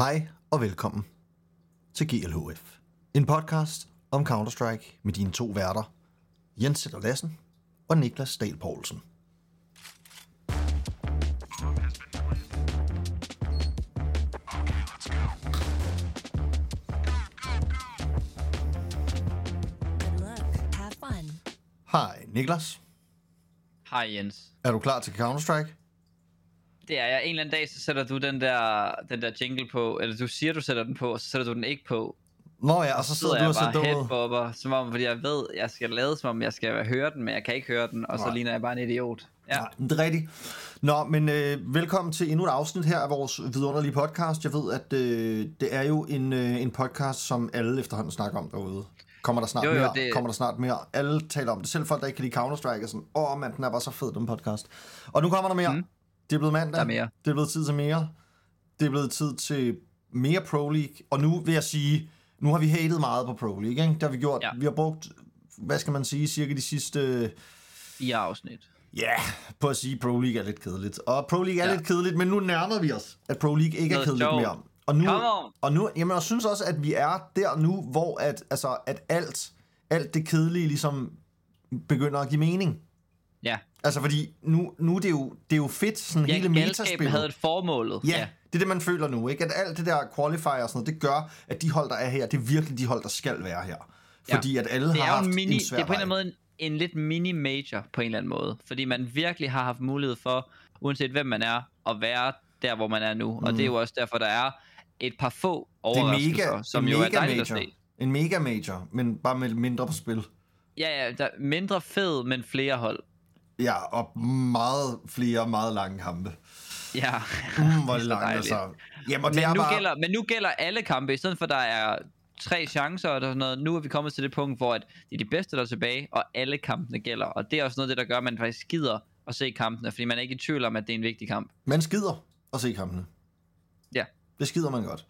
Hej og velkommen til GLHF. En podcast om Counter-Strike med dine to værter, Jens Sætter Lassen og Niklas Dahl Poulsen. Hej Niklas, Hej Jens. er du klar til Counter-Strike? Det er jeg. En eller anden dag, så sætter du den der, den der jingle på, eller du siger, du sætter den på, og så sætter du den ikke på. Nå ja, og så Så sidder sidder du jeg og ser bare dum ud. headbobber, som om, fordi jeg ved, jeg skal lade som om, jeg skal høre den, men jeg kan ikke høre den, og så Nej. ligner jeg bare en idiot. Ja. Nej, det er rigtigt. Nå, men øh, velkommen til endnu et afsnit her af vores vidunderlige podcast. Jeg ved, at øh, det er jo en, øh, en podcast, som alle efterhånden snakker om derude. Kommer der snart Jo, jo, mere? det- Kommer der snart mere? Alle taler om det. Selv folk, der ikke kan lide Counter-Strike, er sådan, åh mand, den er bare så fed, den podcast. Og nu kommer der mere. Mm. Det er blevet mandag. Der er mere. Det er blevet tid til mere. Det er blevet tid til mere Pro League. Og nu vil jeg sige, nu har vi hatet meget på Pro League, ikke? Det har vi gjort. Ja. Vi har brugt, hvad skal man sige, cirka de sidste... I afsnit. Ja, yeah, på at sige, at Pro League er lidt kedeligt. Og Pro League er ja. Lidt kedeligt, men nu nærmer vi os, at Pro League ikke er Noget kedeligt sjovt. mere. Og nu, og nu, jamen, jeg synes også, at vi er der nu, hvor at, altså, at alt, alt det kedelige ligesom begynder at give mening. Ja. Altså, fordi nu, nu er det jo, det er jo fedt, sådan ja hele metaspillet. havde et formålet. Ja, det er det, man føler nu, ikke? At alt det der qualifier og sådan noget, det gør, at de hold, der er her, det er virkelig de hold, der skal være her. Ja. Fordi at alle Det har er haft en mini, en svær det er på en eller anden måde en, en lidt mini-major på en eller anden måde. Fordi man virkelig har haft mulighed for, uanset hvem man er, at være der, hvor man er nu. Og det er jo også derfor, der er et par få Mm. Det er overraskelser, mega, som jo mega er dejligt major. at se. En mega major, men bare med mindre på spil. Ja, ja, der er mindre fed, men flere hold. Ja, og meget flere, meget lange kampe. Ja, Mm, hvor det Så langt, altså. Jamen, og det men, er nu bare... gælder, men nu gælder alle kampe, i stedet for der er tre chancer og sådan noget. Nu er vi kommet til det punkt, hvor at det er de bedste, der er tilbage, og alle kampene gælder. Og det er også noget af det, der gør, at man faktisk gider at se kampene, fordi man er ikke i tvivl om, at det er en vigtig kamp. Man skider at se kampene. Ja. Det skider man godt.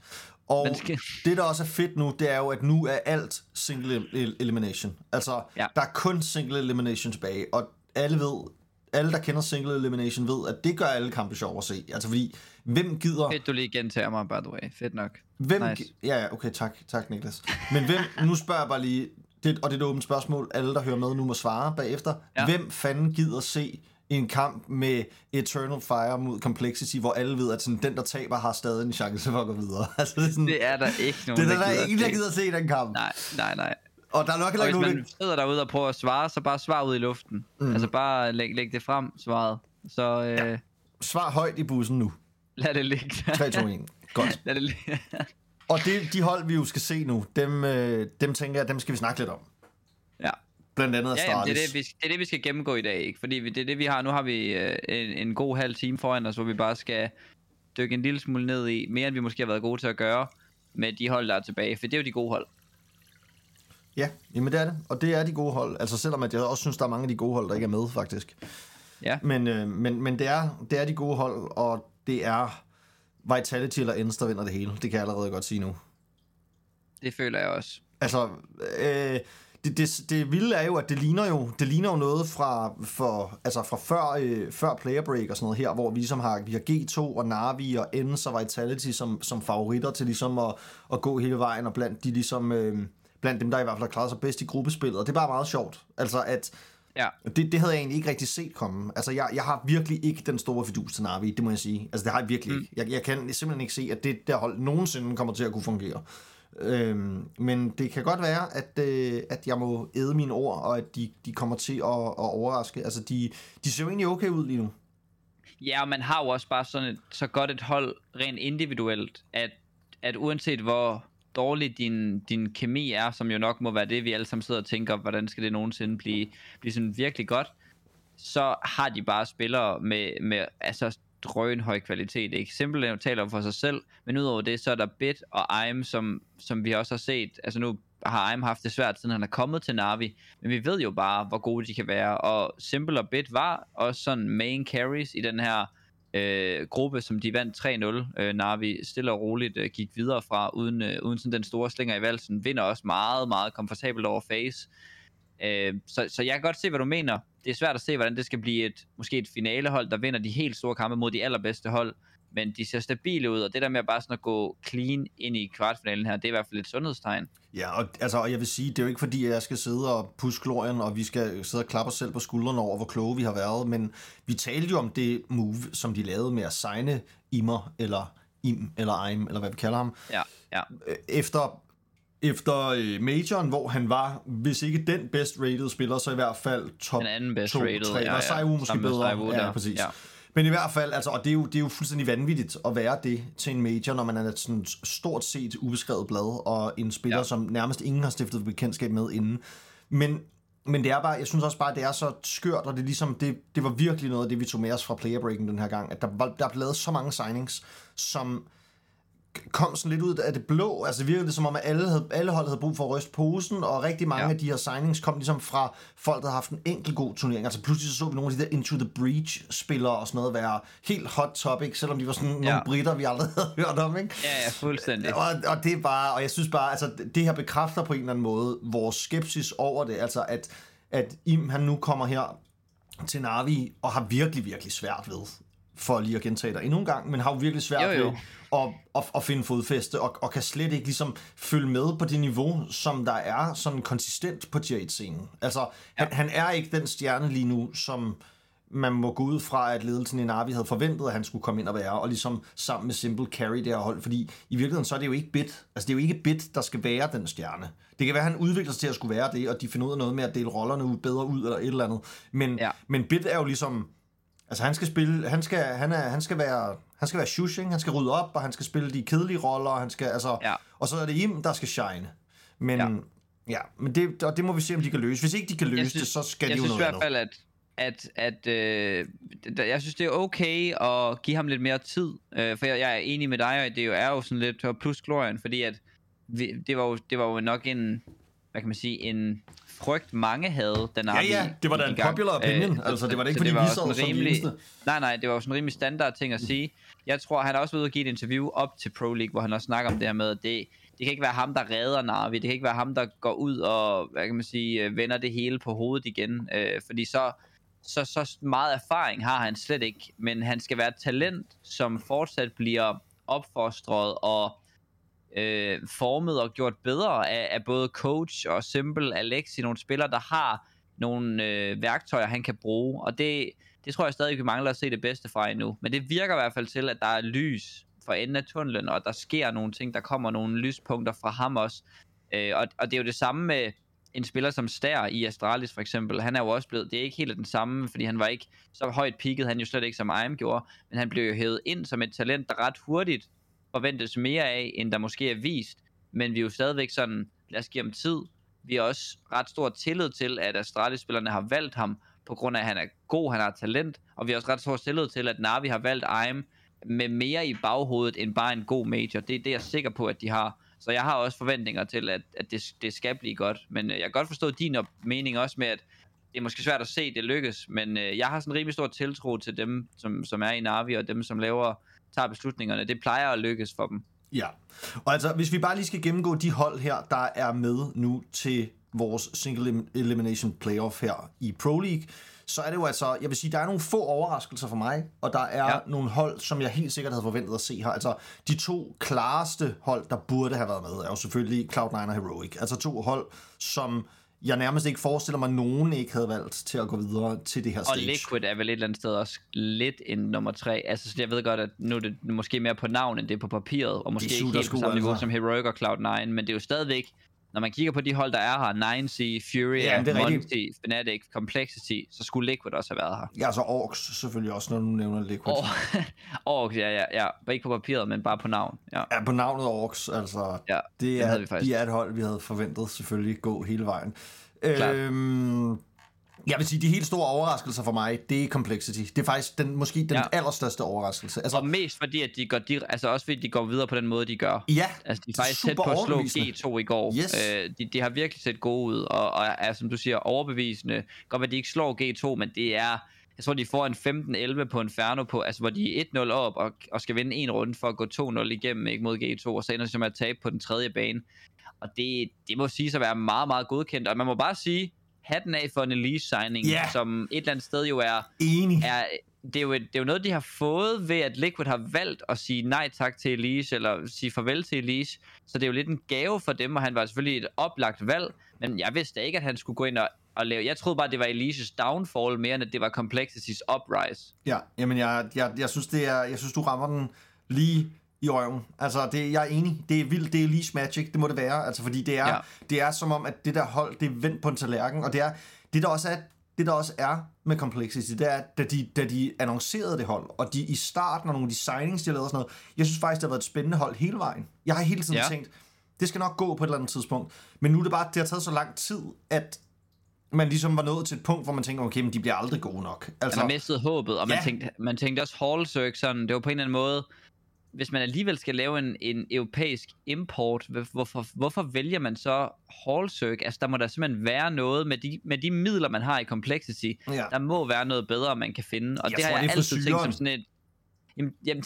Og Man skal- det, der også er fedt nu, det er jo, at nu er alt single el- elimination. Altså, Ja. der er kun single elimination tilbage, og alle ved, alle, der kender single elimination, ved, at det gør alle kampe sjov at se. Altså, fordi, hvem gider... Fedt, du lige gentager mig, by the way. Fedt nok. Hvem Nice. gi- ja, ja, okay, tak, tak Niklas. Men hvem, nu spørger jeg bare lige, det, og det er et åbent spørgsmål, alle der hører med nu må svare bagefter. Ja. Hvem fanden gider se en kamp med Eternal Fire mod Complexity, hvor alle ved, at sådan, den, der taber, har stadig en chance for at gå videre. altså, det er sådan, Det er der ikke nogen, det er der, der er gider ingen, der gider se den kamp. Nej, nej, nej. Og der er nok heller Og ikke hvis nogen, man sidder derude og prøver at svare, så bare svar ud i luften. Mm. Altså bare læg, læg det frem, svaret. Så øh, ja. Svar højt i bussen nu. lad det ligge. 3, 2, 1. Godt. lad det ligge. Og det, de hold, vi jo skal se nu, dem, øh, dem tænker jeg, dem skal vi snakke lidt om. ja. Blandt andet Ja, jamen, det, er det, vi, det er det, vi skal gennemgå i dag, ikke? Fordi det er det, vi har. Nu har vi øh, en, en god halv time foran os, hvor vi bare skal dykke en lille smule ned i, mere end vi måske har været gode til at gøre, med de hold, der er tilbage. For det er jo de gode hold. Ja, jamen det er det. Og det er de gode hold. Altså selvom at jeg også synes, der er mange af de gode hold, der ikke er med, faktisk. Ja, Men, øh, men, men det, er, det er de gode hold, og det er Vitality eller Ends, der vinder det hele. Det kan jeg allerede godt sige nu. det føler jeg også. Altså, øh, det, det, det vilde er jo, at det ligner jo, det ligner jo noget fra, for, altså fra før, øh, før Player Break og sådan noget her, hvor vi ligesom har, vi har G2 og Navi og Ends og Vitality som, som favoritter til ligesom at, at gå hele vejen, og blandt de ligesom, øh, blandt dem, der i hvert fald har klaret sig bedst i gruppespillet. Og det er bare meget sjovt. Altså, at Ja, det, det havde jeg egentlig ikke rigtig set komme. Altså, jeg, jeg har virkelig ikke den store fidus til Navi, det må jeg sige. Altså, det har jeg virkelig mm. ikke. Jeg, jeg kan simpelthen ikke se, at det der hold nogensinde kommer til at kunne fungere. Øhm, men det kan godt være, at, øh, at jeg må æde mine ord, og at de, de kommer til at, at overraske. Altså, de, de ser jo egentlig okay ud lige nu. Ja, og man har jo også bare sådan et, så godt et hold rent individuelt, at, at uanset hvor dårlig din, din kemi er, som jo nok må være det, vi alle sammen sidder og tænker, hvordan skal det nogensinde blive, blive sådan virkelig godt, så har de bare spillere med, med altså drøn høj kvalitet. Ikke? Simpelthen taler for sig selv, men udover det, så er der Bit og Aim, som, som vi også har set. Altså nu har Aim haft det svært, siden han er kommet til Navi, men vi ved jo bare, hvor gode de kan være, og Simple og Bit var også sådan main carries i den her øh, gruppe, som de vandt 3-0. Øh, Navi stille og roligt øh, gik videre fra, uden, øh, uden sådan den store slinger i valsen. Vinder også meget, meget komfortabelt over face. Øh, så, så jeg kan godt se, hvad du mener. Det er svært at se, hvordan det skal blive et måske et finalehold, der vinder de helt store kampe mod de allerbedste hold men de ser stabile ud, og det der med bare sådan at gå clean ind i kvartfinalen her, det er i hvert fald et sundhedstegn. Ja, og, altså, og jeg vil sige, det er jo ikke fordi, at jeg skal sidde og puske glorien, og vi skal sidde og klappe os selv på skuldrene over, hvor kloge vi har været, men vi talte jo om det move, som de lavede med at signe Immer, eller Im, eller Im, eller hvad vi kalder ham, Ja, ja. øh, efter efter øh, majoren, hvor han var, hvis ikke den best rated spiller, så i hvert fald top Den anden best 2, rated, 3. ja, Var ja. Saiwu måske Sammen bedre? Saiwu ja, præcis. Ja. Men i hvert fald, altså, og det er, jo, det er jo fuldstændig vanvittigt at være det til en major, når man er et sådan stort set ubeskrevet blad, og en spiller, ja. Som nærmest ingen har stiftet bekendtskab med inden. Men, men det er bare, jeg synes også bare, det er så skørt, og det, er ligesom, det, det var virkelig noget af det, vi tog med os fra playerbreaken den her gang, at der, var, der blev lavet så mange signings, som kom sådan lidt ud af det blå. Altså virkede det som om, at alle, havde, alle hold havde brug for at ryste posen, og rigtig mange ja. Af de her signings kom ligesom fra folk, der havde haft en enkelt god turnering. Altså pludselig så, så vi nogle af de der Into the Breach-spillere og sådan noget være helt hot topic, selvom de var sådan nogle Ja. britter, vi aldrig havde hørt om, ikke? Ja, ja, fuldstændig. Og, og det er bare, og jeg synes bare, altså det her bekræfter på en eller anden måde vores skepsis over det, altså at, at Im han nu kommer her til Navi og har virkelig, virkelig svært ved, for lige at gentage dig endnu en gang, men har jo virkelig svært Jo, jo. ved at, at, at finde fodfæste, og, og kan slet ikke ligesom følge med på det niveau, som der er sådan konsistent på J-scenen. Altså, han, han er ikke den stjerne lige nu, som man må gå ud fra, at ledelsen i Navi havde forventet, at han skulle komme ind og være, og ligesom sammen med Simple carry det her hold, fordi i virkeligheden så er det jo ikke Bit, altså det er jo ikke Bit, der skal være den stjerne. Det kan være, at han udvikler sig til at skulle være det, og de finder ud af noget med at dele rollerne ud bedre ud, eller et eller andet. Men, ja. Ja. men Bit er jo ligesom, altså han skal spille, han skal, han er, han skal være, han skal være shushing, han skal rydde op, og han skal spille de kedelige roller, og han skal, altså, Ja. og så er det Im, der skal shine. Men, ja, Ja. men det, og det må vi se, om de kan løse. Hvis ikke de kan løse Jeg synes- det, så skal jeg de jo synes i noget hvert fald, at at, at øh, jeg synes, det er okay at give ham lidt mere tid. Øh, for jeg, jeg er enig med dig, og det jo er jo sådan lidt plus glorien, fordi at vi, det, var jo, det var jo nok en, hvad kan man sige, en frygt mange havde, den Ja, ja, det var da en popular opinion. Altså, det var da ikke, fordi vi sad som rimelig, eneste. Nej, nej, det var jo sådan en rimelig standard ting at sige. Jeg tror, han har også ude og give et interview op til Pro League, hvor han også snakker om det her med, at det, det kan ikke være ham, der redder Navi. Det kan ikke være ham, der går ud og, hvad kan man sige, øh, vender det hele på hovedet igen. Øh, fordi så, så, så meget erfaring har han slet ikke. Men han skal være et talent, som fortsat bliver opfostret og øh, formet og gjort bedre af, af både coach og Simple, Alexi, nogle spillere, der har nogle øh, værktøjer, han kan bruge. Og det, det tror jeg stadig, vi mangler at se det bedste fra endnu. Men det virker i hvert fald til, at der er lys for enden af tunnelen, og der sker nogle ting, der kommer nogle lyspunkter fra ham også. Øh, og, og det er jo det samme med en spiller som Stær i Astralis for eksempel. Han er jo også blevet, det er ikke helt den samme, fordi han var ikke så højt peaked, han jo slet ikke som Aim gjorde, men han blev jo hævet ind som et talent, der ret hurtigt forventes mere af, end der måske er vist. Men vi er jo stadigvæk sådan, lad os give ham tid. Vi har også ret stor tillid til, at Astralis-spillerne har valgt ham, på grund af, at han er god, han har talent, og vi har også ret stor tillid til, at Navi har valgt Aim med mere i baghovedet, end bare en god major. Det er jeg sikker på, at de har. Så jeg har også forventninger til, at, at det, det skal blive godt. Men øh, jeg kan godt forstå din op- mening også med, at det er måske svært at se, det lykkes, men øh, jeg har sådan en rimelig stor tiltro til dem, som, som er i Navi, og dem, som laver, tager beslutningerne. Det plejer at lykkes for dem. Ja, og altså, hvis vi bare lige skal gennemgå de hold her, der er med nu til vores single elim- elimination playoff her i Pro League, så er det jo altså, jeg vil sige, der er nogle få overraskelser for mig, og der er ja. Nogle hold, som jeg helt sikkert havde forventet at se her. Altså, de to klareste hold, der burde have været med, er jo selvfølgelig Cloud9 og Heroic. Altså to hold, som jeg nærmest ikke forestiller mig, nogen ikke havde valgt til at gå videre til det her Og stage. Liquid er vel et eller andet sted også lidt en nummer tre. Altså, så jeg ved godt, at nu er det måske mere på navn, end det er på papiret, og måske ikke helt på samme niveau altså. som Heroic og Cloud9, men det er jo stadigvæk, når man kigger på de hold, der er her, 9C, Fury, Ja, det er rigtigt. Monty, Fnatic, Complexity, så skulle Liquid også have været her. Ja, altså Orks selvfølgelig også, når du nævner Liquid. Og, og ja, ja, ja, bare ikke på papiret, men bare på navn. Ja, Ja, på navnet Orks, altså. ja Det den er, havde vi faktisk. de er et hold, vi havde forventet selvfølgelig gå hele vejen. Klart. Øhm, jeg vil sige, de helt store overraskelser for mig, det er Complexity. Det er faktisk den, måske den ja. Allerstørste overraskelse. Altså, Og mest fordi, at de går dir- altså også fordi, de går videre på den måde, de gør. ja, Altså, de er faktisk tæt på at slå overbevisende. G2 i går. Yes. Øh, de, de har virkelig set gode ud, og, og er, som du siger, overbevisende. Godt, at de ikke slår G2, men det er... Jeg tror, de får en 15-11 på Inferno, på, altså, hvor de er 1-0 op og, og skal vinde en runde for at gå 2-0 igennem ikke, mod G2, og så ender de med at tabe på den tredje bane. Og det, det må sige at være meget, meget godkendt. Og man må bare sige, hatten af for en Elise signing, Ja. som et eller andet sted jo er enig. er det er, jo, et- det er jo noget, de har fået ved, at Liquid har valgt at sige nej tak til Elise, eller sige farvel til Elise. Så det er jo lidt en gave for dem, og han var selvfølgelig et oplagt valg, men jeg vidste ikke, at han skulle gå ind og, og lave... Jeg troede bare, det var Elises downfall mere, end at det var Complexity's uprise. Ja, jamen jeg, jeg, jeg, synes, det er, jeg synes, du rammer den lige i røven. Altså, det, jeg er enig. Det er vildt. Det er Leash Magic. Det må det være. Altså, fordi det er, Ja. det er som om, at det der hold, det er vendt på en tallerken. Og det er, det der også er, det der også er med Complexity, det er, da de, da de annoncerede det hold, og de i starten, og nogle af de signings, de lavet og sådan noget, jeg synes faktisk, det har været et spændende hold hele vejen. Jeg har hele tiden Ja. tænkt, det skal nok gå på et eller andet tidspunkt. Men nu er det bare, det har taget så lang tid, at man ligesom var nået til et punkt, hvor man tænker, okay, men de bliver aldrig gode nok. Altså, har mistet håbet, og man, Ja. tænkte, man tænkte også Hallsøk sådan, det var på en eller anden måde, hvis man alligevel skal lave en, en europæisk import, hvor- hvorfor, hvorfor vælger man så Hallsøk? Altså, der må der simpelthen være noget med de, med de midler, man har i Complexity. Ja. Der må være noget bedre, man kan finde. Og Jeg det har tror, jeg det er altid tænkt som sådan et... Jamen, jamen,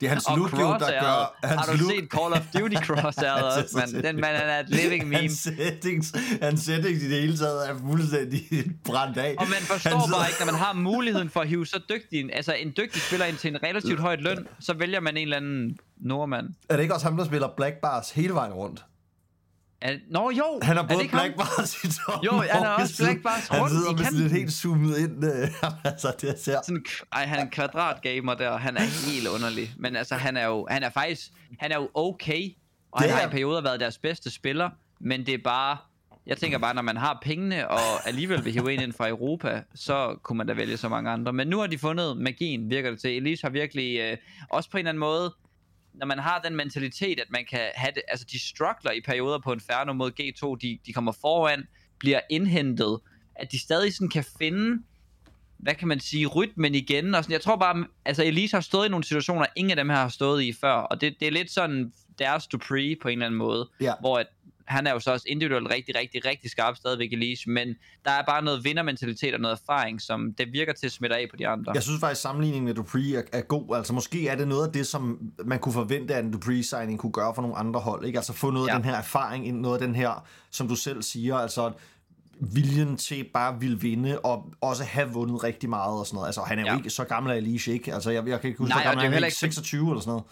det er hans og look jo, der gør... Hans Har du look, set Call of Duty cross også, mand? Den mand, er et living meme. Hans settings, hans settings i det hele taget er fuldstændig brændt af. Og man forstår Han bare ikke, når man har muligheden for at hive så dygtig en, altså en dygtig spiller ind til en relativt højt løn, så vælger man en eller anden nordmand. Er det ikke også ham, der spiller Black Bars hele vejen rundt? Er, nå jo! Han har både? Black Bars i toppen. Jo, han har og også. Black Bars Han rundt sidder i med sådan lidt helt zoomet ind. Øh, altså, det ser... Sådan, ej, han er en kvadratgamer der, han er helt underlig. Men altså, han er jo, han er faktisk, han er jo okay, og han Det er- har i perioder været deres bedste spiller, men det er bare, jeg tænker bare, når man har pengene, og alligevel vil hive en ind fra Europa, så kunne man da vælge så mange andre. Men nu har de fundet magien, virker det til. Elise har virkelig, øh, også på en eller anden måde, når man har den mentalitet, at man kan have det, altså de struggler i perioder på Inferno mod G2, de, de kommer foran, bliver indhentet, at de stadig sådan kan finde, hvad kan man sige, rytmen igen, og sådan, jeg tror bare, altså Elise har stået i nogle situationer, ingen af dem her har stået i før, og det, det er lidt sådan deres Dupree på en eller anden måde, Ja. hvor at, han er jo så også individuelt rigtig, rigtig, rigtig skarp stadigvæk Elise, men der er bare noget vindermentalitet og noget erfaring, som det virker til at smitte af på de andre. Jeg synes faktisk, at sammenligningen med Dupree er, er god. Altså måske er det noget af det, som man kunne forvente, at en Dupree-signing kunne gøre for nogle andre hold. Ikke? Altså få noget Ja. af den her erfaring ind, noget af den her, som du selv siger, altså viljen til bare ville vinde, og også have vundet rigtig meget og sådan noget. Altså han er jo Ja. ikke så gammel af Alicia, ikke? Altså jeg, jeg kan ikke huske, Nej, hvor gammel han er, ikke- 26 eller sådan noget.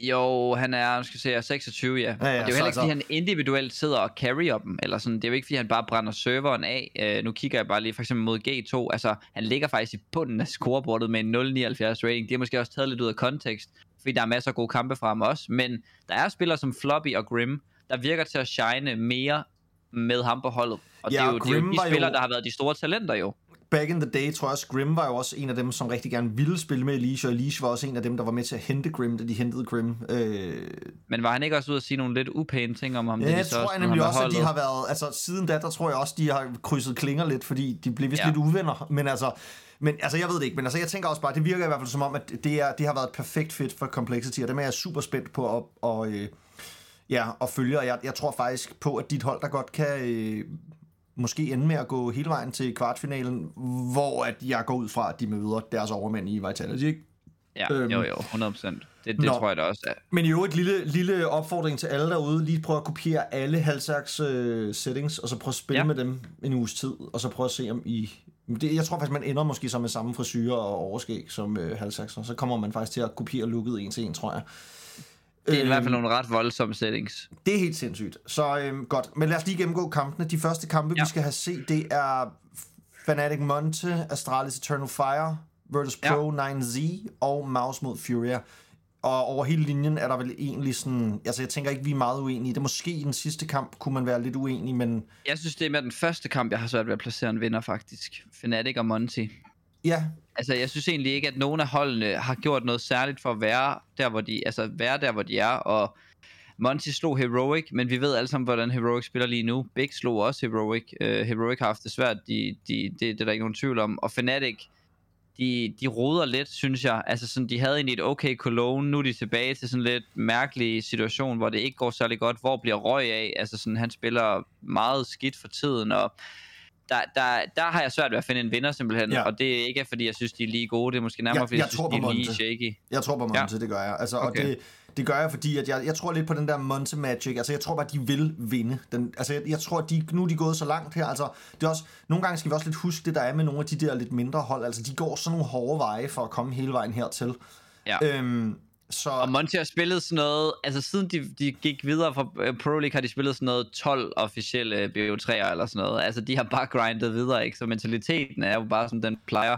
Jo, han er, nu skal jeg se, er 26, ja. Ja, ja, og det er jo så heller ikke, altså- fordi han individuelt sidder og carrier dem, eller sådan. Det er jo ikke, fordi han bare brænder serveren af. Uh, nu kigger jeg bare lige for eksempel mod G2. Altså, han ligger faktisk i bunden af scorebordet med en 0,79 rating. Det er måske også taget lidt ud af kontekst, fordi der er masser af gode kampe fra ham også. Men der er spillere som Floppy og Grim, der virker til at shine mere med ham på holdet. Og Ja, det er jo, og det er jo de var jo- spillere, der har været de store talenter jo. Back in the day, tror jeg også, Grim var jo også en af dem, som rigtig gerne ville spille med Alicia, og Alicia var også en af dem, der var med til at hente Grim, da de hentede Grim. Øh, Men var han ikke også ude at sige nogle lidt upæne ting om ham? Ja, da de jeg så tror jeg smed nemlig også, at de har været, altså siden da, der tror jeg også, de har krydset klinger lidt, fordi de blev vist Ja. lidt uvenner, men altså, men altså, jeg ved det ikke, men altså, jeg tænker også bare, det virker i hvert fald som om, at det, er, det har været et perfekt fit for Complexity, og dem er jeg super spændt på at, og, øh, ja, at følge, og jeg, jeg tror faktisk på, at dit hold, der godt kan øh, måske ende med at gå hele vejen til kvartfinalen, hvor at jeg går ud fra, at de møder deres overmænd i Vitality, ikke? Ja, Øhm, jo jo, 100%. Det, det nå. tror jeg da også er. Men jo et lille, lille opfordring til alle derude. Lige prøv at kopiere alle Halsags øh, settings, og så prøv at spille Ja. med dem en uges tid, og så prøv at se om I... Det, jeg tror faktisk, man ender måske så med samme frisyrer og overskæg som øh, Halsags, og så kommer man faktisk til at kopiere looket en til en, tror jeg. Det er i hvert fald Øhm, nogle ret voldsomme settings. Det er helt sindssygt. Så øhm, godt. Men lad os lige gennemgå kampene. De første kampe, Ja. vi skal have set, det er Fnatic Monte, Astralis Eternal Fire, Virtus Ja. Pro 9Z og Mouse mod Furia. Og over hele linjen er der vel egentlig sådan... Altså, jeg tænker ikke, vi er meget uenige. Det måske i den sidste kamp, kunne man være lidt uenig, men Jeg synes, det er med den første kamp, jeg har svært ved at placere en vinder, faktisk. Fnatic og Monty ja, Altså, jeg synes egentlig ikke, at nogen af holdene har gjort noget særligt for at være der, hvor de, altså, være der, hvor de er, og Monty slog Heroic, men vi ved alle sammen, hvordan Heroic spiller lige nu. Big slog også Heroic. Uh, Heroic har haft det svært, de, de, det, det er der ikke nogen tvivl om. Og Fnatic, de, de roder lidt, synes jeg. Altså sådan, de havde egentlig et okay Cologne, nu er de tilbage til sådan en lidt mærkelig situation, hvor det ikke går særlig godt. Hvor bliver Røg af? Altså sådan, han spiller meget skidt for tiden, og der, der, der har jeg svært ved at finde en vinder simpelthen, ja. Og det er ikke fordi jeg synes de er lige gode, det er måske nærmere fordi jeg, jeg synes tror de på er lige Monte. shaky. jeg tror på Monte, ja. det gør jeg. Altså, Okay. Og det, Det gør jeg, fordi at jeg, jeg tror lidt på den der Monte Magic. Altså, jeg tror bare, de vil vinde. Den, altså, jeg, jeg tror, de, nu er de gået så langt her. Altså, det er også, nogle gange skal vi også lidt huske det, der er med nogle af de der lidt mindre hold. Altså, de går sådan nogle hårde veje for at komme hele vejen hertil. Ja. Øhm, så, Og Monty har spillet sådan noget, altså siden de, de gik videre fra øh, Pro League, har de spillet sådan noget 12 officielle BO3'er eller sådan noget. Altså de har bare grindet videre, ikke? Så mentaliteten er jo bare som den plejer.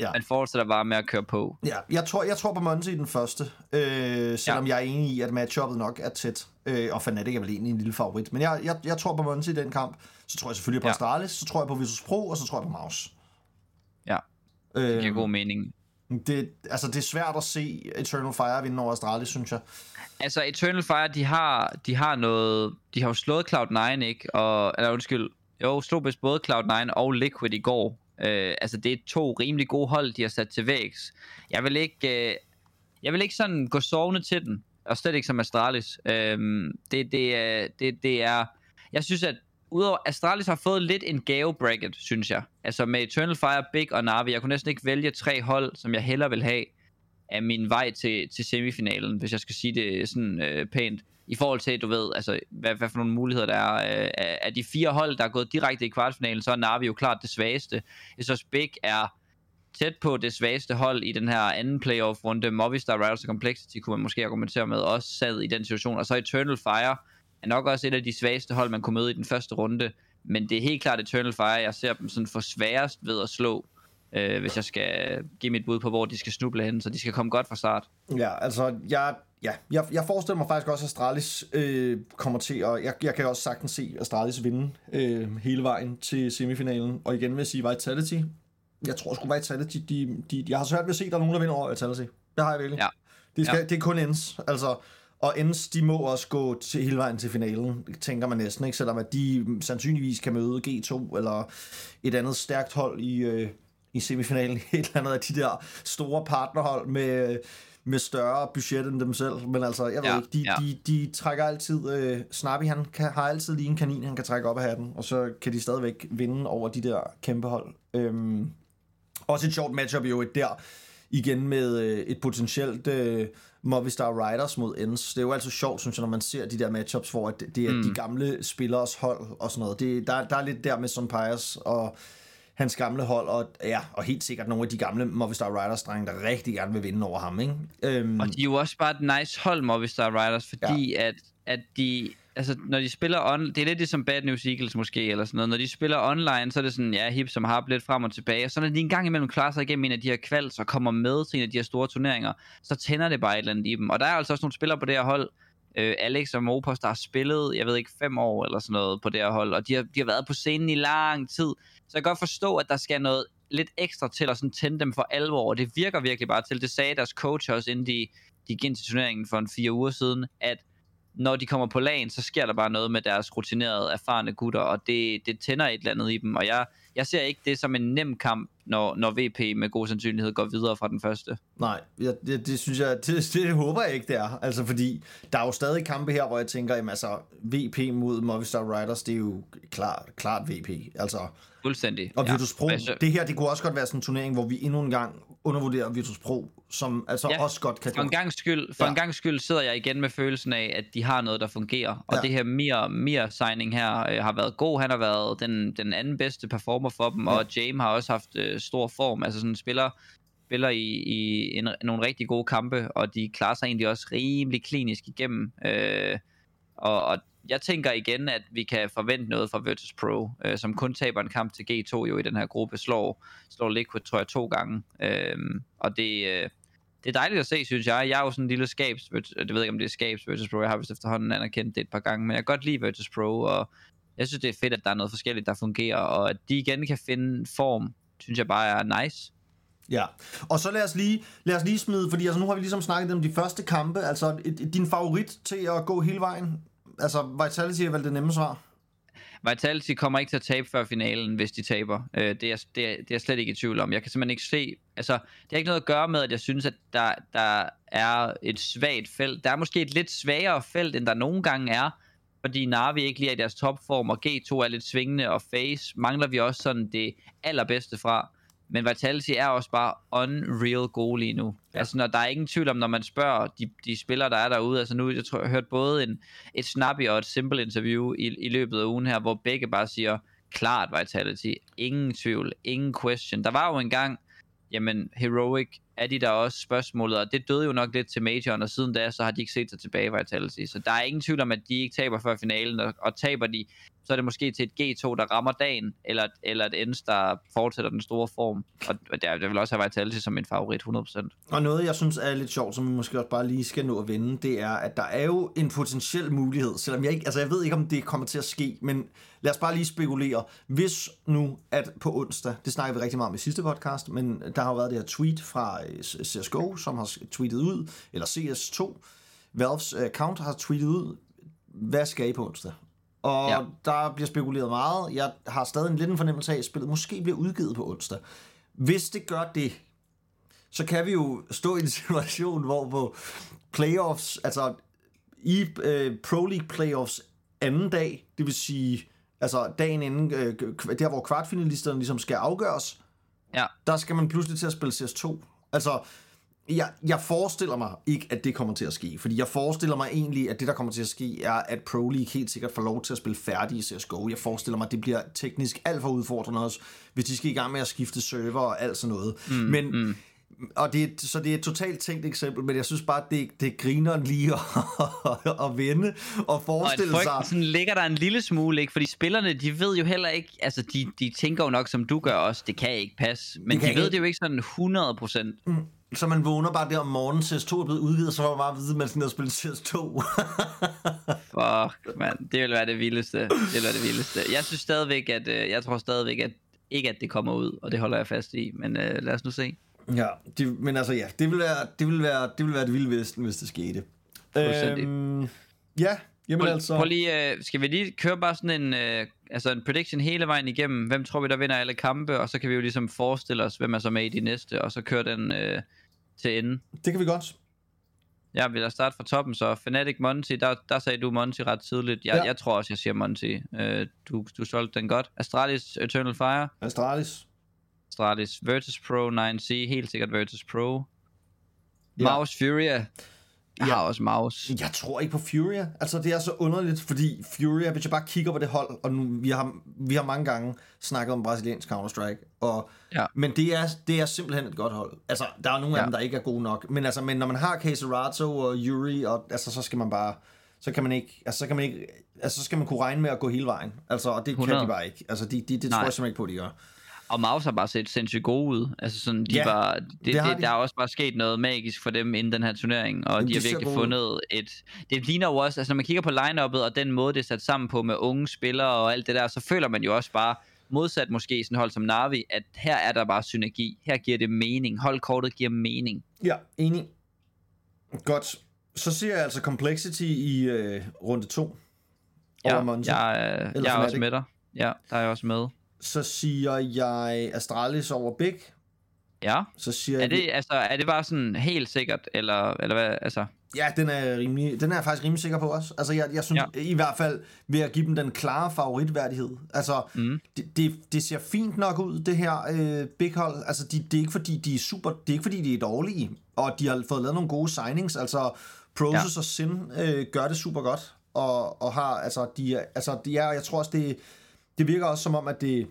Ja. Man fortsætter bare med at køre på. ja, jeg tror, jeg tror på Monte i den første. Øh, selvom Ja. jeg er enig i, at matchuppet nok er tæt. Øh, og Fnatic er vel egentlig en lille favorit. Men jeg, jeg, jeg tror på Monte i den kamp. Så tror jeg selvfølgelig på Ja. Astralis. Så tror jeg på Visus Pro. Og så tror jeg på Maus. Ja, Øh, det giver god mening. Det, altså, det er svært at se Eternal Fire vinde over Astralis, synes jeg. Altså Eternal Fire, de har, de har noget, de har jo slået Cloud9, ikke? Og, eller undskyld, jo, slog vist både Cloud9 og Liquid i går. Øh, altså det er to rimelig gode hold, de har sat til vægs. Jeg vil ikke, øh, jeg vil ikke sådan gå sovende til den, og slet ikke som Astralis. Øh, det, det, det, det er, jeg synes at udover Astralis har fået lidt en gave bracket, synes jeg. Altså med Eternal Fire, Big og Navi. Jeg kunne næsten ikke vælge tre hold, som jeg hellere vil have af min vej til, til semifinalen, hvis jeg skal sige det sådan øh, pænt. I forhold til, du ved, altså, hvad, hvad for nogle muligheder der er. Øh, af- de fire hold, der er gået direkte i kvartfinalen, så er Navi jo klart det svageste. Jeg synes, Big er tæt på det svageste hold i den her anden playoff-runde. Movistar Riders og Complexity kunne man måske argumentere med, også sad i den situation. Og så Eternal Fire er nok også et af de svageste hold, man kunne møde i den første runde. Men det er helt klart Eternal Fire, jeg ser dem sådan for sværest ved at slå, øh, hvis jeg skal give mit bud på, hvor de skal snuble hen. Så de skal komme godt fra start. Ja, altså, jeg, ja, jeg, jeg forestiller mig faktisk også, at Astralis øh, kommer til at... Jeg, jeg kan også sagtens se Astralis vinde øh, hele vejen til semifinalen. Og igen vil jeg sige Vitality. Jeg tror sgu Vitality, de, de, jeg har svært ved at se, at der er nogen, der vinder over Vitality. Det har jeg virkelig. Ja. Det, skal, Ja. det er kun ends. Altså, og ends, de må også gå til hele vejen til finalen, tænker man næsten, ikke? Selvom at de sandsynligvis kan møde G2 eller et andet stærkt hold i, øh, i semifinalen. Et eller andet af de der store partnerhold med, med større budget end dem selv. Men altså, jeg ved Ja, ikke, de, ja. de, de trækker altid... Øh, Snappy, han kan, har altid lige en kanin, han kan trække op af hatten, og så kan de stadigvæk vinde over de der kæmpe hold. Øhm, også et sjovt matchup jo et der, igen med øh, et potentielt øh, Movistar Riders mod Ends. Det er jo altid sjovt, synes jeg, når man ser de der matchups, hvor det, det er mm. de gamle spillers hold og sådan noget. Det, der, der er lidt der med Son Pius og hans gamle hold, og, ja, og helt sikkert nogle af de gamle Movistar Riders drenge, der rigtig gerne vil vinde over ham, ikke? Øhm, Og de er jo også bare et nice hold, Movistar Riders, fordi ja. at, at de, altså når de spiller on, det er lidt ligesom Bad News Eagles måske, eller sådan noget. Når de spiller online, så er det sådan, ja, hip som har lidt frem og tilbage. Og så når de en gang imellem klarer sig igennem en af de her kvalds og kommer med til en af de her store turneringer, så tænder det bare et eller andet i dem. Og der er altså også nogle spillere på det her hold, øh, Alex og Mopos, der har spillet, jeg ved ikke, fem år eller sådan noget på det her hold, og de har, de har været på scenen i lang tid. Så jeg kan godt forstå, at der skal noget lidt ekstra til at sådan tænde dem for alvor, og det virker virkelig bare til. Det sagde deres coach også, inden de, de gik ind til turneringen for en fire uger siden, at når de kommer på lagen, så sker der bare noget med deres rutinerede, erfarne gutter, og det, det tænder et eller andet i dem, og jeg, jeg ser ikke det som en nem kamp, når, når VP med god sandsynlighed går videre fra den første. Nej, jeg, det, det synes jeg, det, det håber jeg ikke, det er. Altså, fordi der er jo stadig kampe her, hvor jeg tænker, jamen altså, VP mod Movistar Riders, det er jo klart, klart VP. Altså, Fuldstændig. og Virtus Pro, det her, det kunne også godt være sådan en turnering, hvor vi endnu en gang undervurderer Virtus Pro, som altså Ja, også godt kan For en gang skyld, for Ja. en gang skyld sidder jeg igen med følelsen af, at de har noget, der fungerer. Og Ja. det her Mir, Mir signing her øh, har været god. Han har været den, den anden bedste performer for dem, ja. og James har også haft øh, stor form. Altså sådan en spiller, spiller i, i en, nogle rigtig gode kampe, og de klarer sig egentlig også rimelig klinisk igennem. Øh, og, og jeg tænker igen, at vi kan forvente noget fra Virtus Pro, øh, som kun taber en kamp til G2 jo i den her gruppe, slår, slår Liquid, tror jeg, to gange. Øh, og det, øh, det er dejligt at se, synes jeg. Jeg er jo sådan en lille skabs, det ved jeg ikke, om det er skabs Virtus Pro, jeg har vist efterhånden anerkendt det et par gange, men jeg kan godt lide Virtus Pro, og jeg synes, det er fedt, at der er noget forskelligt, der fungerer, og at de igen kan finde form, synes jeg bare er nice. Ja, og så lad os lige, lad os lige smide, fordi altså, nu har vi ligesom snakket om de første kampe, altså et, et, din favorit til at gå hele vejen, altså Vitality er vel det nemme svar? Vitality kommer ikke til at tabe før finalen, hvis de taber. Øh, det, er, det, er, det er jeg slet ikke i tvivl om. Jeg kan simpelthen ikke se... Altså, det har ikke noget at gøre med, at jeg synes, at der, der er et svagt felt. Der er måske et lidt svagere felt, end der nogle gange er, fordi Navi ikke lige er i deres topform, og G2 er lidt svingende, og Face mangler vi også sådan det allerbedste fra. Men Vitality er også bare unreal gode lige nu. Ja. Altså, når der er ingen tvivl om, når man spørger de, de spillere, der er derude. Altså nu, jeg tror, jeg har hørt både en, et snappy og et simple interview i, i løbet af ugen her, hvor begge bare siger, klart Vitality. Ingen tvivl. Ingen question. Der var jo engang, jamen, Heroic er de der også spørgsmålet, og det døde jo nok lidt til Majoren, og siden da, så har de ikke set sig tilbage var jeg taler sige. Så der er ingen tvivl om, at de ikke taber før finalen, og, og taber de, så er det måske til et G2, der rammer dagen, eller, eller et Ens, der fortsætter den store form. Og der, der vil også have Vitality som min favorit, 100%. Og noget, jeg synes er lidt sjovt, som vi måske også bare lige skal nå at vende, det er, at der er jo en potentiel mulighed, selvom jeg ikke, altså jeg ved ikke, om det kommer til at ske, men lad os bare lige spekulere. Hvis nu, at på onsdag, det snakker vi rigtig meget om i sidste podcast, men der har jo været det her tweet fra øh, CSGO, som har tweetet ud, eller CS2, Valves account har tweetet ud, hvad skal I på onsdag? Og ja. der bliver spekuleret meget. Jeg har stadig en lidt en fornemmelse af, at spillet måske bliver udgivet på onsdag. Hvis det gør det, så kan vi jo stå i en situation, hvor på playoffs, altså i øh, Pro League playoffs anden dag, det vil sige altså dagen inden, øh, der hvor kvartfinalisterne ligesom skal afgøres, Ja. der skal man pludselig til at spille CS2. Altså, jeg, jeg forestiller mig ikke, at det kommer til at ske, fordi jeg forestiller mig egentlig, at det, der kommer til at ske, er, at Pro League helt sikkert får lov til at spille færdig i CSGO. Jeg forestiller mig, at det bliver teknisk alt for udfordrende også, hvis de skal i gang med at skifte server og alt sådan noget. Mm, men, mm. Og det, er- så det er et totalt tænkt eksempel, men jeg synes bare, det, det griner lige at, at vende og Og at forestille sig... sådan ligger der en lille smule, ikke? Fordi spillerne, de ved jo heller ikke, altså de, de tænker jo nok, som du gør også, det kan ikke passe. Men kan de ved ikke. det jo ikke sådan 100 procent. Så man vågner bare der om morgenen, CS2 er blevet udvidet, så var man bare vide, at man skal ned og spille CS2. Fuck, mand. Det vil være det vildeste. Det vil være det vildeste. Jeg synes stadigvæk, at øh, jeg tror stadigvæk, at ikke at det kommer ud, og det holder jeg fast i. Men øh, lad os nu se. Ja, det, men altså ja, det vil være det, vil være, det, vil være det vilde vesten, hvis det skete. Øhm, ja, jamen Prøv, altså... prøv lige, øh, skal vi lige køre bare sådan en, øh, altså en prediction hele vejen igennem? Hvem tror vi, der vinder alle kampe? Og så kan vi jo ligesom forestille os, hvem er så med i de næste, og så køre den øh, til ende. Det kan vi godt. Jeg vil da starte fra toppen, så Fnatic Monty, der, der sagde du Monty ret tidligt. Jeg, Ja. ja. jeg tror også, jeg siger Monty. Øh, du, du solgte den godt. Astralis Eternal Fire. Astralis. Astralis Virtus Pro 9C, helt sikkert Virtus Pro. Ja. Mouse Furia. Jeg Ja. har også Mouse. Jeg tror ikke på Furia. Altså, det er så underligt, fordi Furia, hvis jeg bare kigger på det hold, og nu, vi har, vi har mange gange snakket om brasiliansk Counter-Strike, og, Ja. men det er, det er simpelthen et godt hold. Altså, der er nogle af Ja. dem, der ikke er gode nok, men, altså, men når man har Caserato og Yuri, og, altså, så skal man bare, så kan man ikke, altså, så kan man ikke, altså, så skal man kunne regne med at gå hele vejen. Altså, og det 100. kan de bare ikke. Altså, de, de, det tror Nej. jeg simpelthen ikke på, de gør. Og Mouse har bare set sindssygt gode ud. Altså sådan, de Ja, var, det, det det, de. der er også bare sket noget magisk for dem inden den her turnering, og Jamen, de de har virkelig fundet et... Det ligner jo også, altså når man kigger på line-uppet og den måde, det er sat sammen på med unge spillere og alt det der, så føler man jo også bare, modsat måske sådan hold som Navi, at her er der bare synergi. Her giver det mening. Holdkortet giver mening. Ja, enig. Godt. Så ser jeg altså Complexity i øh, runde 2. Ja, jeg, er- Eller jeg er også med dig. Ja, der er jeg også med. Så siger jeg Astralis over Big. Ja. Så siger Er jeg... det, altså, er det bare sådan helt sikkert, eller, eller hvad? Altså, Ja, den er, rimelig, den er jeg faktisk rimelig sikker på også. Altså, jeg, jeg synes ja. i hvert fald, ved at give dem den klare favoritværdighed. Altså, mm. det, det, det ser fint nok ud, det her øh, big hold. Altså, de, det er ikke fordi, de er super, det er ikke fordi, de er dårlige, og de har fået lavet nogle gode signings. Altså, Process ja. og Sin øh, gør det super godt, og, og har, altså, de altså, de er, jeg tror også, det, det virker også som om, at det,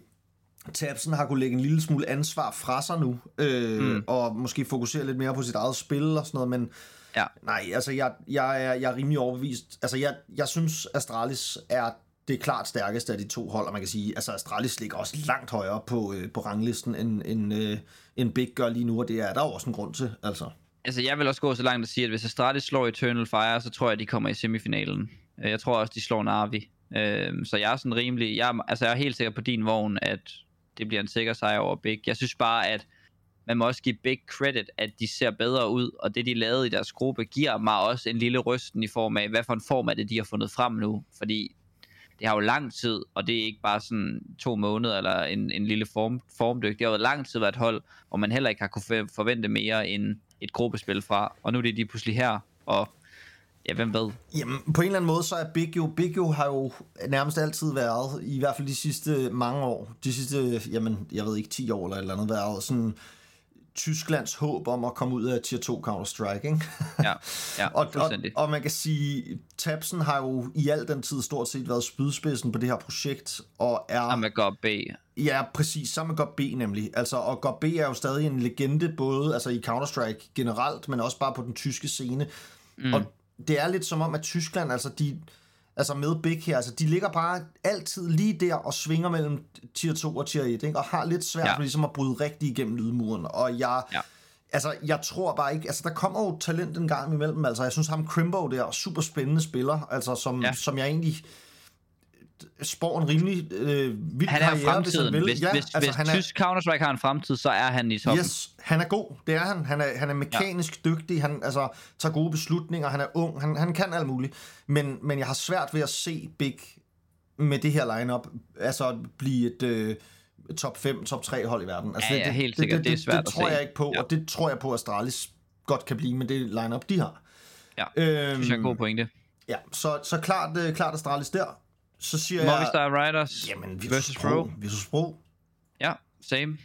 Tabsen har kunne lægge en lille smule ansvar fra sig nu, øh, mm. og måske fokusere lidt mere på sit eget spil og sådan noget, men ja. Nej, altså jeg, jeg, er, jeg er rimelig overbevist. Altså jeg, jeg synes, Astralis er det klart stærkeste af de to hold, og man kan sige, altså Astralis ligger også langt højere på, øh, på ranglisten, end, end, øh, end Big gør lige nu, og det er der jo også en grund til, altså. Altså, jeg vil også gå så langt at sige, at hvis Astralis slår Eternal Fire, så tror jeg, de kommer i semifinalen. Jeg tror også, de slår Navi. Øh, Så jeg er sådan rimelig... Jeg, er- altså, jeg er helt sikker på din vogn, at det bliver en sikker sejr over Big. Jeg synes bare, at man må også give Big credit, at de ser bedre ud, og det, de lavede i deres gruppe, giver mig også en lille rysten i form af, hvad for en form er det, de har fundet frem nu. Fordi det har jo lang tid, og det er ikke bare sådan to måneder eller en, en lille form, formdyk. Det har jo lang tid været et hold, hvor man heller ikke har kunne forvente mere end et gruppespil fra. Og nu er det de pludselig her, og Ja, hvem ved? Jamen, på en eller anden måde, så er Big jo, Big jo har jo nærmest altid været, i hvert fald de sidste mange år, de sidste, jamen, jeg ved ikke, 10 år eller eller andet, været sådan Tysklands håb om at komme ud af Tier 2 Counter-Strike, ikke? Ja, ja og, og, og man kan sige, Tabsen har jo i al den tid stort set været spydspidsen på det her projekt, og er... Sammen med B. Ja, præcis. Sammen med B nemlig. Altså, og GOB B er jo stadig en legende, både altså i Counter-Strike generelt, men også bare på den tyske scene. Mm. Og det er lidt som om, at Tyskland, altså de, altså med Big her, altså de ligger bare altid lige der og svinger mellem tier 2 og tier 1, ikke? og har lidt svært Ja. for ligesom at bryde rigtig igennem lydmuren. Og jeg, Ja. altså, jeg tror bare ikke, altså der kommer jo talent en gang imellem, altså jeg synes ham Crimbo der, super spændende spiller, altså som, ja. som jeg egentlig spår en rimelig øh, vild Han er karriere, hvis fremtiden. vil. Hvis, ja, hvis, altså, hvis han er, tysk Counter-Strike har en fremtid, så er han i toppen. Yes, han er god, det er han. Han er, han er mekanisk ja. dygtig, han altså, tager gode beslutninger, han er ung, han, han kan alt muligt. Men, men jeg har svært ved at se Big med det her lineup altså blive et øh, top 5, top 3 hold i verden. Altså, Ja, ja, helt sikkert. Det er svært det, det tror se. jeg ikke på, Ja. og det tror jeg på, at Astralis godt kan blive med det lineup de har. Ja, Øhm, synes jeg er en god pointe. Ja, så, så klart, øh, klart Astralis der. Så siger jeg... Movistar Riders Jamen, versus Pro. Virtus Pro. Ja, same.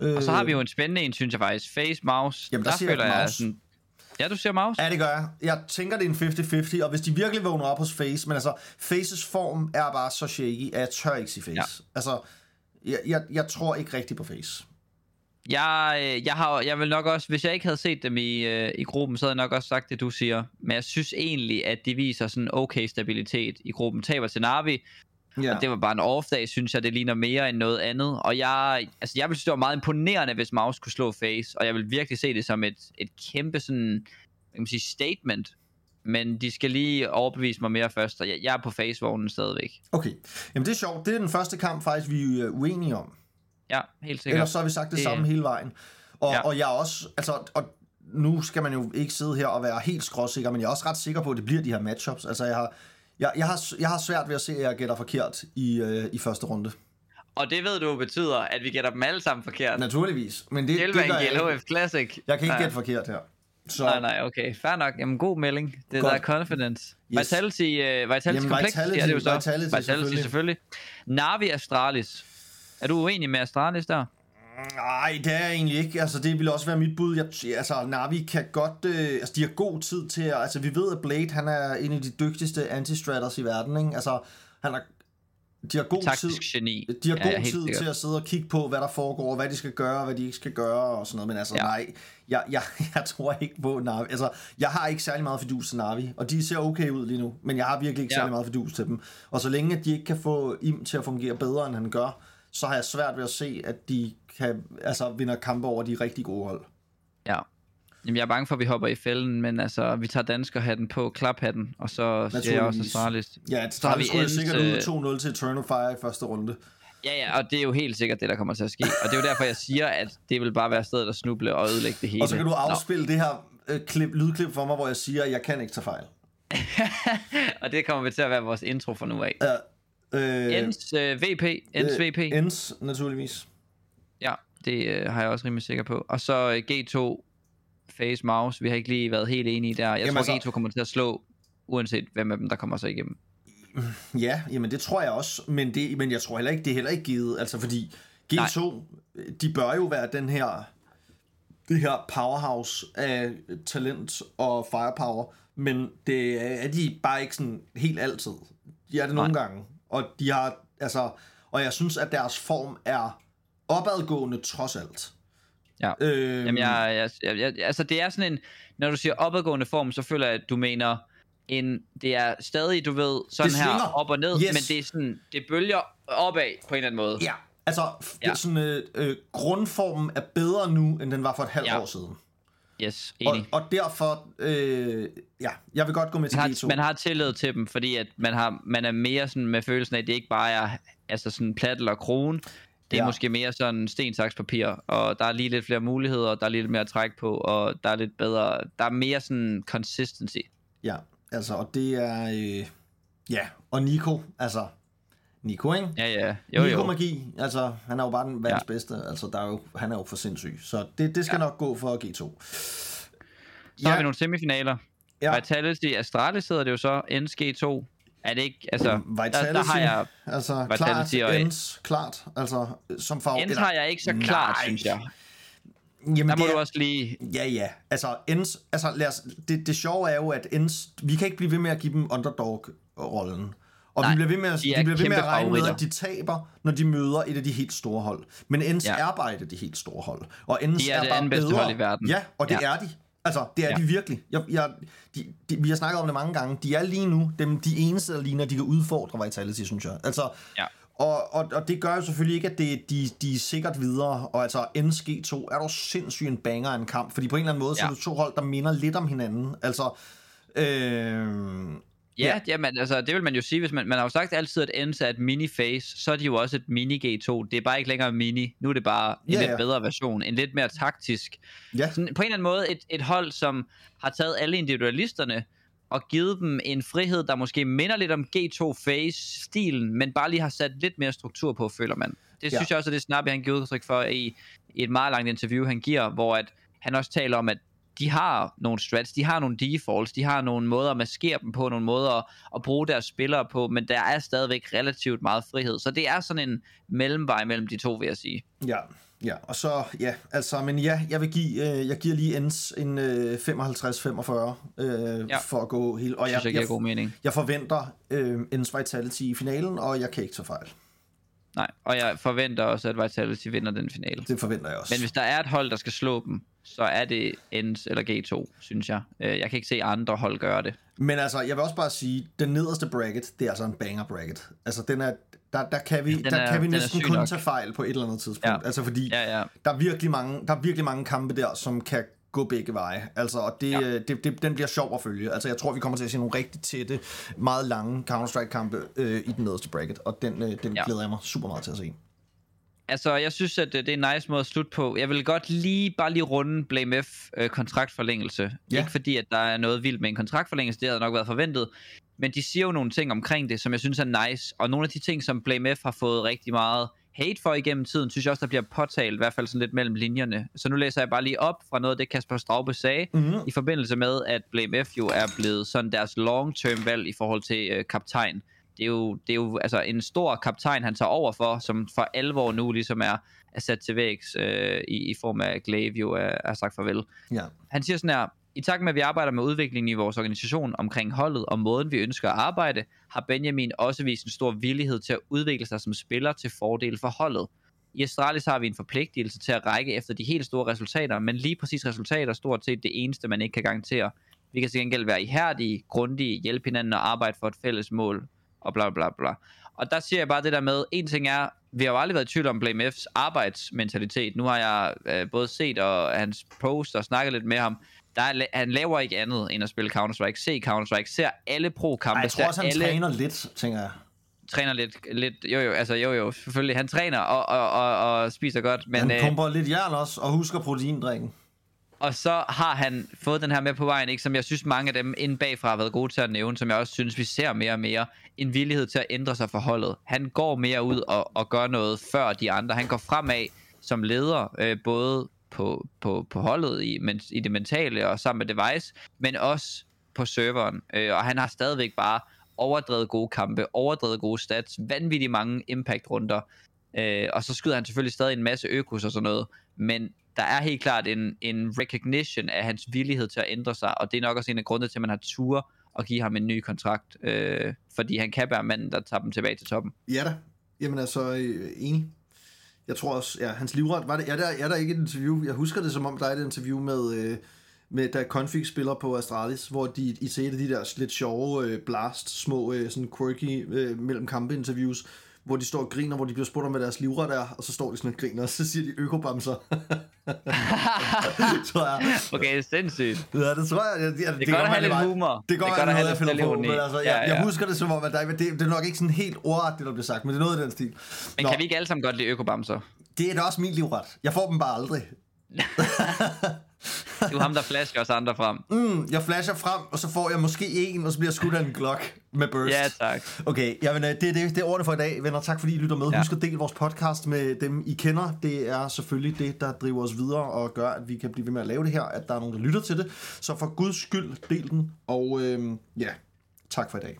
Øh, Og så har vi jo en spændende en, synes jeg faktisk. Face, mouse. Jamen, der siger jeg føler jeg mouse. sådan... Ja, du siger mouse? Ja, det gør jeg. Jeg tænker, det er en 50-50, og hvis de virkelig vågner op hos Face, men altså, Faces form er bare så shaky, at jeg tør ikke sige Face. Ja. Altså, jeg, jeg, jeg tror ikke rigtigt på Face. Jeg, øh, jeg, har, jeg vil nok også, hvis jeg ikke havde set dem i, øh, i gruppen, så havde jeg nok også sagt det, du siger. Men jeg synes egentlig, at de viser sådan okay stabilitet i gruppen. Taber til Navi, Ja. og det var bare en off-dag, synes jeg, det ligner mere end noget andet. Og jeg, altså jeg ville synes, det var meget imponerende, hvis Maus kunne slå Face, og jeg vil virkelig se det som et, et kæmpe sådan, hvad kan man sige, statement. Men de skal lige overbevise mig mere først, og jeg, jeg er på Face-vognen stadigvæk. Okay. Jamen, det er sjovt. Det er den første kamp, faktisk, vi er uenige om. Ja, helt sikkert. Ellers så har vi sagt det, Det- det samme hele vejen. Og, Ja. og jeg er også, altså, og nu skal man jo ikke sidde her og være helt skråsikker, men jeg er også ret sikker på, at det bliver de her matchups. Altså, jeg har, jeg, jeg har, jeg har svært ved at se, at jeg gætter forkert i, øh, i første runde. Og det ved du betyder, at vi gætter dem alle sammen forkert. Naturligvis. Men det, det Hjælper gør en jeg ikke. GLHF Classic. Jeg kan ikke Nej. gætte forkert her. Så, Nej, nej, okay. Fair nok. Jamen, god melding. Det er Godt. der er confidence. Yes. Vitality, uh, Vitality Jamen, Complex, Vitality- ja, det er jo så. Vitality, Vitality selvfølgelig. selvfølgelig. Navi Astralis. Er du uenig med Astralis der? Nej, det er jeg egentlig ikke. Altså, det ville også være mit bud. Jeg, altså, Navi kan godt... Øh, altså, de har god tid til at... Altså, vi ved, at Blade, han er en af de dygtigste anti-stratters i verden, ikke? Altså, han har... De har god tid... Taktisk geni. De har Ja, god tid sikkert. til at sidde og kigge på, hvad der foregår, hvad de skal gøre, hvad de ikke skal gøre og sådan noget. Men altså, Ja. ja. nej, jeg, jeg, jeg tror ikke på Navi. Altså, jeg har ikke særlig meget fidus til Navi, og de ser okay ud lige nu, men jeg har virkelig ikke Ja. særlig meget fidus til dem. Og så længe at de ikke kan få Im til at fungere bedre, end han gør, så har jeg svært ved at se, at de kan altså, vinder kampe over de rigtig gode hold. Ja. Jamen, jeg er bange for, at vi hopper i fælden, men altså, vi tager danskerhatten på, klaphatten, og så siger jeg også. Astralis. Ja, Så har vi øh, sikkert ud 2-0 til Eternal Fire i første runde. Ja, ja, og det er jo helt sikkert det, der kommer til at ske. Og det er jo derfor, jeg siger, at det vil bare være stedet at snuble og ødelægge det hele. Og så kan du afspille det her øh, klip, lydklip for mig, hvor jeg siger, at jeg kan ikke tage fejl. Nå. og det kommer vi til at være vores intro fra nu af. Ja, øh, Ens øh, VP, Ens VP. Øh, Ens, naturligvis. Ja, det øh, har jeg også rimelig sikker på. Og så øh, G2 Face Mouse. Vi har ikke lige været helt enige der. Jeg Jamen tror, altså- G2 kommer til at slå, uanset hvem af dem, der kommer så igennem. Ja, jamen det tror jeg også, men, det, men jeg tror heller ikke, det er heller ikke givet, altså fordi G2, de bør jo være den her, det her powerhouse af talent og firepower, men det er de bare ikke sådan helt altid. De er det nogle Nej. gange, og de har, altså, og jeg synes, at deres form er opadgående trods alt. Ja. Øhm, Jamen, jeg, jeg, jeg, jeg, altså det er sådan en, når du siger opadgående form, så føler jeg, at du mener, en, det er stadig, du ved, sådan her op og ned, Yes. men det er sådan, det bølger opad på en eller anden måde. Ja, altså Ja. Sådan, øh, øh, grundformen er bedre nu, end den var for et halvt Ja. år siden. Yes, Og, enig. og derfor, øh, ja, jeg vil godt gå med til man G2. har, man har tillid til dem, fordi at man, har, man er mere sådan med følelsen af, at det ikke bare er altså sådan plat eller krone. Det er ja. Måske mere sådan sten, saks, papir, og der er lige lidt flere muligheder, der er lige lidt mere at trække på, og der er lidt bedre, der er mere sådan consistency. Ja, altså, og det er, øh, ja, og Nico, altså, Nico, ikke? Ja, ja, jo Nico jo. Magi, altså, han er jo bare den verdens Ja. ja. bedste, altså, der er jo, han er jo for sindssyg, så det, det skal Ja. ja. nok gå for G2. Så har vi nogle semifinaler. Ja. Vitality, Astralis hedder det jo så, NSG2. Er det ikke, altså, Vitality, der, der har jeg, altså Vitality klart, og- Ens, klart, altså som farve. Ens har jeg ikke så klart, Nej. synes jeg. Jamen, Der må det du er- også lige, Ja, ja. Altså, Ens, altså lad os, det, det sjove er jo, at Ens, vi kan ikke blive ved med at give dem underdog-rollen. Og Nej, vi bliver ved med at, de er bliver ved med at regne med, favoritter. at de taber, når de møder et af de helt store hold. Men Ens Ja. er bare et af de helt store hold. Og Ens De er det bare bedre. hold i verden. Ja, og det Ja. er de. Altså, det er Ja. de virkelig. Jeg, jeg, de, de, vi har snakket om det mange gange. De er lige nu dem, de eneste, der ligner, de kan udfordre Vitality, synes jeg. Altså, Ja. og, og, og det gør jo selvfølgelig ikke, at det, de, de er sikkert videre. Og altså, NSG2 er jo sindssygt en banger af en kamp. Fordi på en eller anden måde, ja. så er det to hold, der minder lidt om hinanden. Altså, øh, Ja, Ja. ja. Jamen, altså, det vil man jo sige, hvis man, man har jo sagt altid, at Ends er et mini-face, så er de jo også et mini-G2. Det er bare ikke længere mini. Nu er det bare en Ja, lidt ja. bedre version, en lidt mere taktisk. ja. Sådan, på en eller anden måde et, et hold, som har taget alle individualisterne og givet dem en frihed, der måske minder lidt om G2-face-stilen, men bare lige har sat lidt mere struktur på, føler man. Det Ja. synes jeg også, at det Snappy, han giver udtryk for i, i et meget langt interview, han giver, hvor at han også taler om, at de har nogle strats, de har nogle defaults, de har nogle måder at maskere dem på, nogle måder at, at bruge deres spillere på, men der er stadigvæk relativt meget frihed. Så det er sådan en mellemvej mellem de to, vil jeg sige. Ja, ja, og så, ja, altså, men ja, jeg vil give, øh, jeg giver lige Ens en øh, 55-45 øh, Ja. for at gå helt, og jeg, synes jeg jeg, god mening. jeg forventer øh, Ens Vitality i finalen, og jeg kan ikke tage fejl. Nej, og jeg forventer også, at Vitality vinder den finale. Det forventer jeg også. Men hvis der er et hold, der skal slå dem, så er det Ends eller G2, synes jeg. Øh, Jeg kan ikke se andre hold gøre det. Men altså, jeg vil også bare sige, den nederste bracket, det er altså en banger bracket. Altså, den er, der, der kan vi, Den der er- kan vi næsten kun nok. tage fejl på et eller andet tidspunkt. Ja. Ja. Altså, fordi Ja, ja. der er virkelig mange, der er virkelig mange kampe der, som kan gå begge veje. Altså, og det, Ja. ja. det, det, den bliver sjov at følge. Altså, jeg tror, vi kommer til at se nogle rigtig tætte, meget lange Counter-Strike-kampe øh, i den nederste bracket, og den, øh, den Ja. ja. glæder jeg mig super meget til at se. Altså, jeg synes, at det det er en nice måde at slutte på. Jeg vil godt lige, bare lige runde Blame F øh, kontraktforlængelse. Ja. Ikke fordi, at der er noget vildt med en kontraktforlængelse, det havde nok været forventet. Men de siger jo nogle ting omkring det, som jeg synes er nice. Og nogle af de ting, som Blame F har fået rigtig meget hate for igennem tiden, synes jeg også, der bliver påtalt, i hvert fald sådan lidt mellem linjerne. Så nu læser jeg bare lige op fra noget af det, Kasper Straube sagde, Mm-hmm. i forbindelse med, at Blame F jo er blevet sådan deres long-term valg i forhold til øh, kaptajn. Det er, jo, det er jo altså en stor kaptajn, han tager over for, som for alvor nu ligesom er, er sat til vægs øh, i, i form af Glaive jo er, er sagt farvel. Ja. Han siger sådan her, i takt med, at vi arbejder med udviklingen i vores organisation omkring holdet og måden, vi ønsker at arbejde, har Benjamin også vist en stor villighed til at udvikle sig som spiller til fordel for holdet. I Astralis har vi en forpligtelse til at række efter de helt store resultater, men lige præcis resultater er stort set det eneste, man ikke kan garantere. Vi kan til gengæld være ihærdige, grundige, hjælpe hinanden og arbejde for et fælles mål, og bla bla bla. Og der siger jeg bare det der med, en ting er, vi har jo aldrig været i tvivl om Blame F's arbejdsmentalitet. Nu har jeg øh, både set og hans post og snakket lidt med ham. Der er, han laver ikke andet end at spille Counter-Strike. Se Counter-Strike, ser alle pro-kampe, Ej, jeg tror også, han alle træner lidt, tænker jeg. træner lidt, lidt, jo jo, altså jo jo, selvfølgelig, han træner og, og, og, og spiser godt, men, Han øh, pumper lidt jern også, og husker proteindrikken og så har han fået den her med på vejen, ikke, som jeg synes mange af dem inden bagfra har været gode til at nævne, som jeg også synes, vi ser mere og mere, en villighed til at ændre sig for holdet. Han går mere ud og, og gør noget før de andre. Han går fremad som leder, øh, både på, på, på holdet i, men, i det mentale og sammen med Device, men også på serveren. Øh, og han har stadigvæk bare overdrevet gode kampe, overdrevet gode stats, vanvittigt mange impact-runder. Øh, og så skyder han selvfølgelig stadig en masse økos og sådan noget, men der er helt klart en, en recognition af hans villighed til at ændre sig, og det er nok også en af grundene til, at man har tur at give ham en ny kontrakt, øh, fordi han kan være manden, der tager dem tilbage til toppen. Ja da. Jamen altså, øh, enig. Jeg tror også, ja, hans livret, var det, er, der, er der ikke et interview, jeg husker det som om, der er et interview med, øh, med da Config spiller på Astralis, hvor de i ser de der lidt sjove øh, blast, små øh, sådan quirky øh, mellem kampe interviews, hvor de står og griner, hvor de bliver spurgt om, hvad deres livret er, og så står de sådan og griner, og så siger de økobamser. tror jeg. Okay, sindssygt. Ja, det tror jeg. jeg, jeg Det er godt at have lidt humor. Det godt Det godt at have noget, jeg finder på, men altså, jeg, Ja, ja. jeg husker det som om, at der, det, det er nok ikke sådan helt ordret, det der bliver sagt, men det er noget i den stil. Men Nå, kan vi ikke alle sammen godt lide økobamser? Det er da også min livret. Jeg får dem bare aldrig. Du er ham, der flasher os andre frem. Mm, jeg flasher frem, og så får jeg måske en, og så bliver jeg skudt af en Glock med burst. Ja, tak. Okay, jamen, øh, det, det, det er ordene for i dag, venner. Tak fordi I lytter med. Ja. Husk at dele vores podcast med dem, I kender. Det er selvfølgelig det, der driver os videre og gør, at vi kan blive ved med at lave det her, at der er nogen, der lytter til det. Så for guds skyld, del den. Og øhm, ja, tak for i dag.